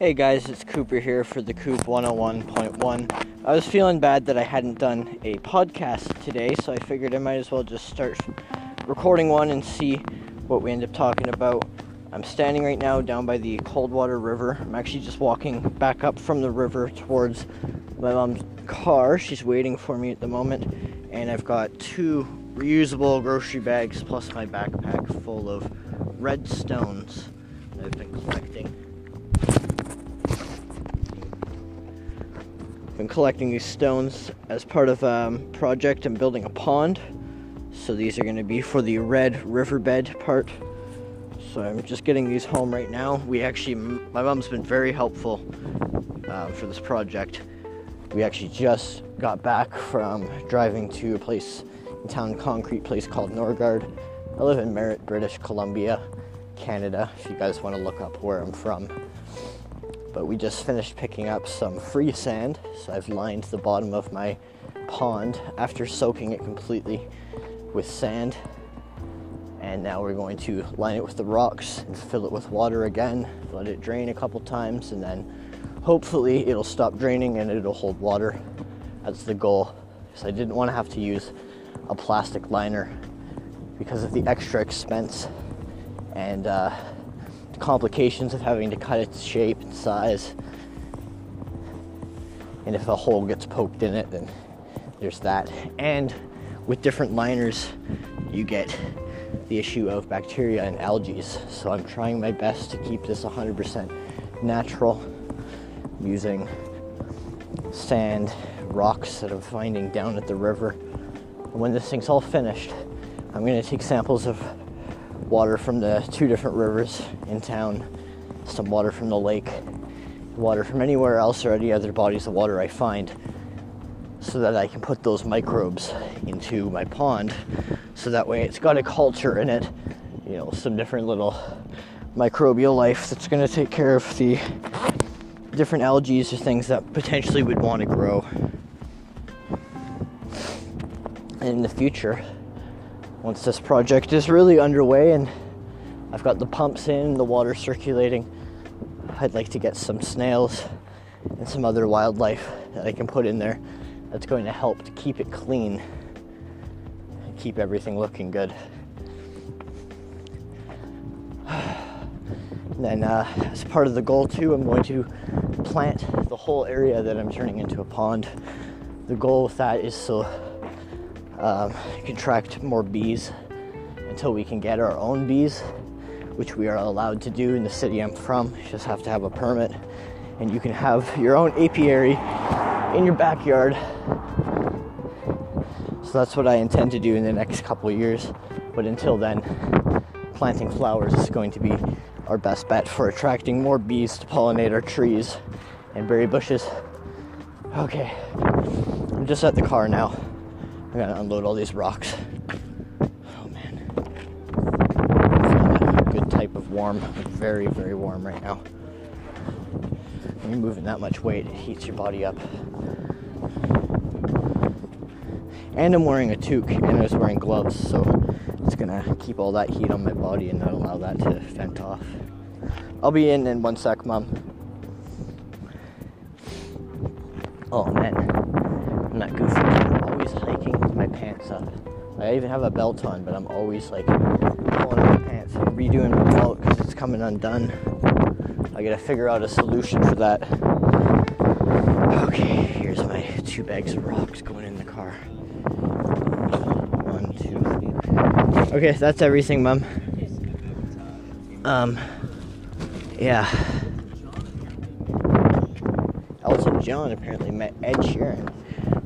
Hey guys, it's Cooper here for the Coop 101.1. I was feeling bad that I hadn't done a podcast today, so I figured I might as well just start recording one and see what we end up talking about. I'm standing right now down by the Coldwater River. I'm actually just walking back up from the river towards my mom's car. She's waiting for me at the moment, and I've got two reusable grocery bags plus my backpack full of red stones that I've been collecting. Been collecting these stones as part of a um, project I'm building a pond. So these are going to be for the red riverbed part. So I'm just getting these home right now. We actually, my mom's been very helpful uh, for this project. We actually just got back from driving to a place in town, concrete place called Norgard. I live in Merritt, British Columbia, Canada. If you guys want to look up where I'm from but we just finished picking up some free sand. So I've lined the bottom of my pond after soaking it completely with sand. And now we're going to line it with the rocks and fill it with water again, let it drain a couple times, and then hopefully it'll stop draining and it'll hold water. That's the goal. So I didn't want to have to use a plastic liner because of the extra expense and uh, complications of having to cut its shape and size. And if a hole gets poked in it, then there's that. And with different liners, you get the issue of bacteria and algae. So I'm trying my best to keep this 100% natural using sand, rocks that I'm finding down at the river. And when this thing's all finished, I'm going to take samples of water from the two different rivers in town, some water from the lake, water from anywhere else or any other bodies of water I find, so that I can put those microbes into my pond. So that way it's got a culture in it, you know, some different little microbial life that's going to take care of the different algae or things that potentially would want to grow And in the future once this project is really underway and I've got the pumps in, the water circulating, I'd like to get some snails and some other wildlife that I can put in there that's going to help to keep it clean and keep everything looking good. And then, uh, as part of the goal, too, I'm going to plant the whole area that I'm turning into a pond. The goal with that is so um, contract more bees until we can get our own bees, which we are allowed to do in the city I'm from. You just have to have a permit, and you can have your own apiary in your backyard. So that's what I intend to do in the next couple years. But until then, planting flowers is going to be our best bet for attracting more bees to pollinate our trees and berry bushes. Okay, I'm just at the car now. I gotta unload all these rocks. Oh man. a good type of warm. Very, very warm right now. When you're moving that much weight, it heats your body up. And I'm wearing a toque and I was wearing gloves, so it's gonna keep all that heat on my body and not allow that to vent off. I'll be in in one sec, mom. Oh man, I'm not goofy my pants up. I even have a belt on, but I'm always like pulling my pants and redoing my belt because it's coming undone. I gotta figure out a solution for that. Okay, here's my two bags of rocks going in the car. One, two, three. Okay, that's everything, Mom. Um, yeah. Elton John apparently met Ed Sheeran.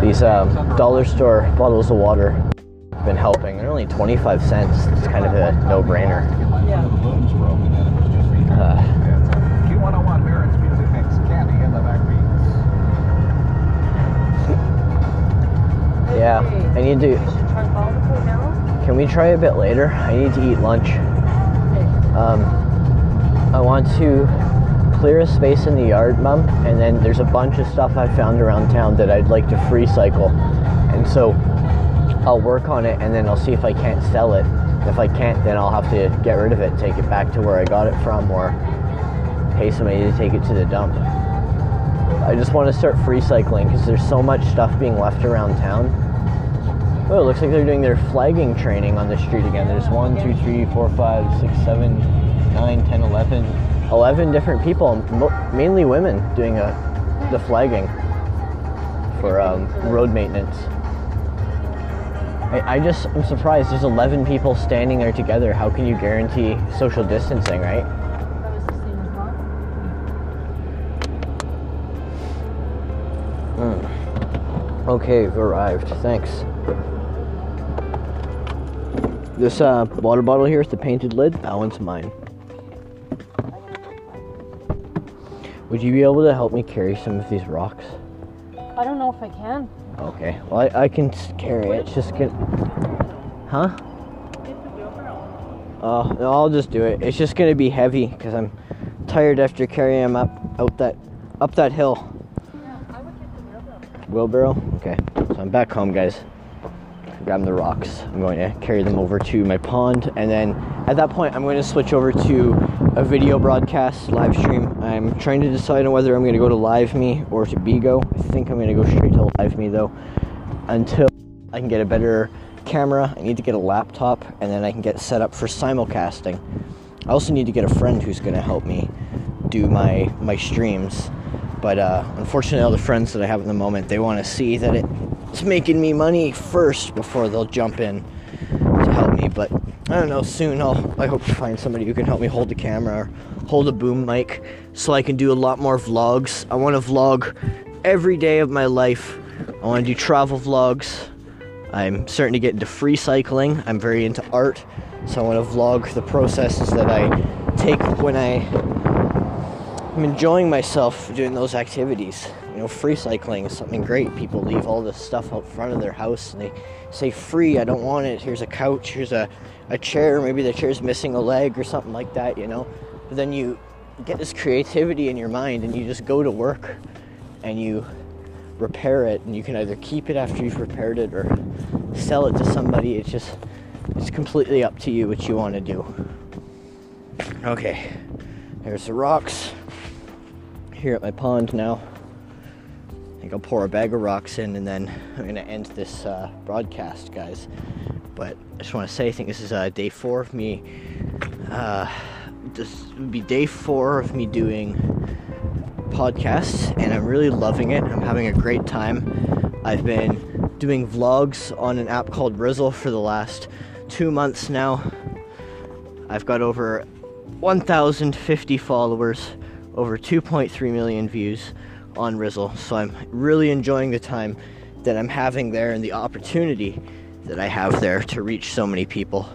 These um, dollar store bottles of water have been helping. They're only 25 cents. It's kind of a no-brainer. Yeah. Uh, Yeah, I need to. Can we try a bit later? I need to eat lunch. Um, I want to clear a space in the yard, Mum, and then there's a bunch of stuff I found around town that I'd like to free cycle. And so I'll work on it and then I'll see if I can't sell it. If I can't, then I'll have to get rid of it, take it back to where I got it from, or pay somebody to take it to the dump. I just want to start free cycling because there's so much stuff being left around town. Oh, it looks like they're doing their flagging training on the street again. There's one, two, three, four, five, six, seven, nine, ten, eleven, eleven different people, mainly women, doing a, the flagging for um, road maintenance. I, I just, I'm surprised. There's 11 people standing there together. How can you guarantee social distancing, right? Mine. Okay, arrived. Thanks. This uh, water bottle here is the painted lid. That one's mine. Would you be able to help me carry some of these rocks? I don't know if I can. Okay. Well, I, I can carry it. It's just gonna. Huh? Oh, no, I'll just do it. It's just gonna be heavy because I'm tired after carrying them up out that up that hill. Wheelbarrow? Okay. So I'm back home, guys. Grab the rocks. I'm going to carry them over to my pond, and then at that point, I'm going to switch over to a video broadcast live stream. I'm trying to decide on whether I'm going to go to Live Me or to Bigo. I think I'm going to go straight to Live Me though, until I can get a better camera. I need to get a laptop, and then I can get set up for simulcasting. I also need to get a friend who's going to help me do my my streams. But uh, unfortunately, all the friends that I have at the moment, they want to see that it's making me money first before they'll jump in to help me. But I don't know. Soon, I'll I hope to find somebody who can help me hold the camera or hold a boom mic, so I can do a lot more vlogs. I want to vlog every day of my life. I want to do travel vlogs. I'm starting to get into free cycling. I'm very into art, so I want to vlog the processes that I take when I I'm enjoying myself doing those activities. Know, free cycling is something great. People leave all this stuff out front of their house and they say free, I don't want it. Here's a couch, here's a, a chair, maybe the chair's missing a leg or something like that, you know. But then you get this creativity in your mind and you just go to work and you repair it and you can either keep it after you've repaired it or sell it to somebody. It's just it's completely up to you what you want to do. Okay. There's the rocks here at my pond now. I think I'll pour a bag of rocks in and then I'm gonna end this uh, broadcast, guys. But I just want to say, I think this is uh, day four of me. Uh, this would be day four of me doing podcasts, and I'm really loving it. I'm having a great time. I've been doing vlogs on an app called Rizzle for the last two months now. I've got over 1,050 followers, over 2.3 million views on Rizzle. So I'm really enjoying the time that I'm having there and the opportunity that I have there to reach so many people.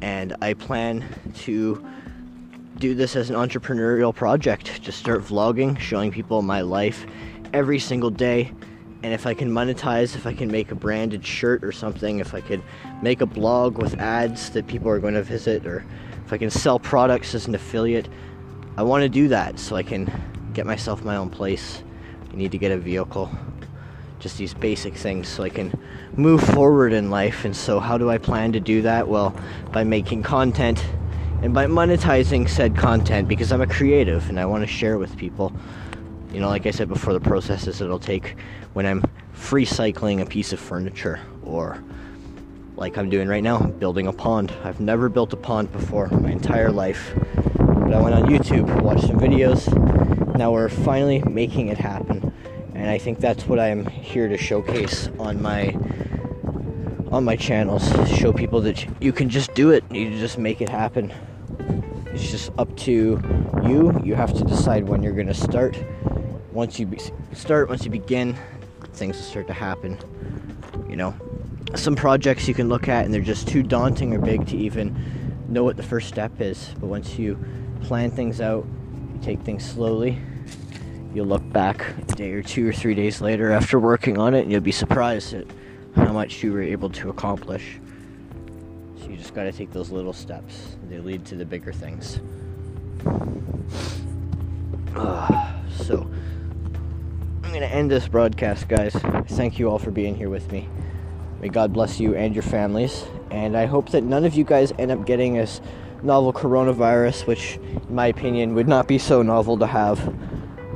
And I plan to do this as an entrepreneurial project, just start vlogging, showing people my life every single day. And if I can monetize, if I can make a branded shirt or something, if I could make a blog with ads that people are going to visit, or if I can sell products as an affiliate, I want to do that so I can get myself my own place. I need to get a vehicle. Just these basic things so I can move forward in life. And so, how do I plan to do that? Well, by making content and by monetizing said content because I'm a creative and I want to share with people. You know, like I said before, the processes it'll take when I'm free cycling a piece of furniture or like I'm doing right now, building a pond. I've never built a pond before my entire life. But I went on YouTube, watched some videos. Now we're finally making it happen. And I think that's what I'm here to showcase on my on my channels. Show people that you can just do it. You just make it happen. It's just up to you. You have to decide when you're going to start. Once you be- start, once you begin, things will start to happen. You know, some projects you can look at and they're just too daunting or big to even know what the first step is. But once you plan things out, you take things slowly, you'll look back a day or two or three days later after working on it and you'll be surprised at how much you were able to accomplish. So you just got to take those little steps, they lead to the bigger things. Uh, so, I'm going to end this broadcast, guys. Thank you all for being here with me. May God bless you and your families. And I hope that none of you guys end up getting this novel coronavirus, which, in my opinion, would not be so novel to have.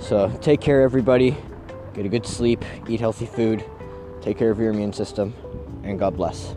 So take care, everybody. Get a good sleep, eat healthy food, take care of your immune system, and God bless.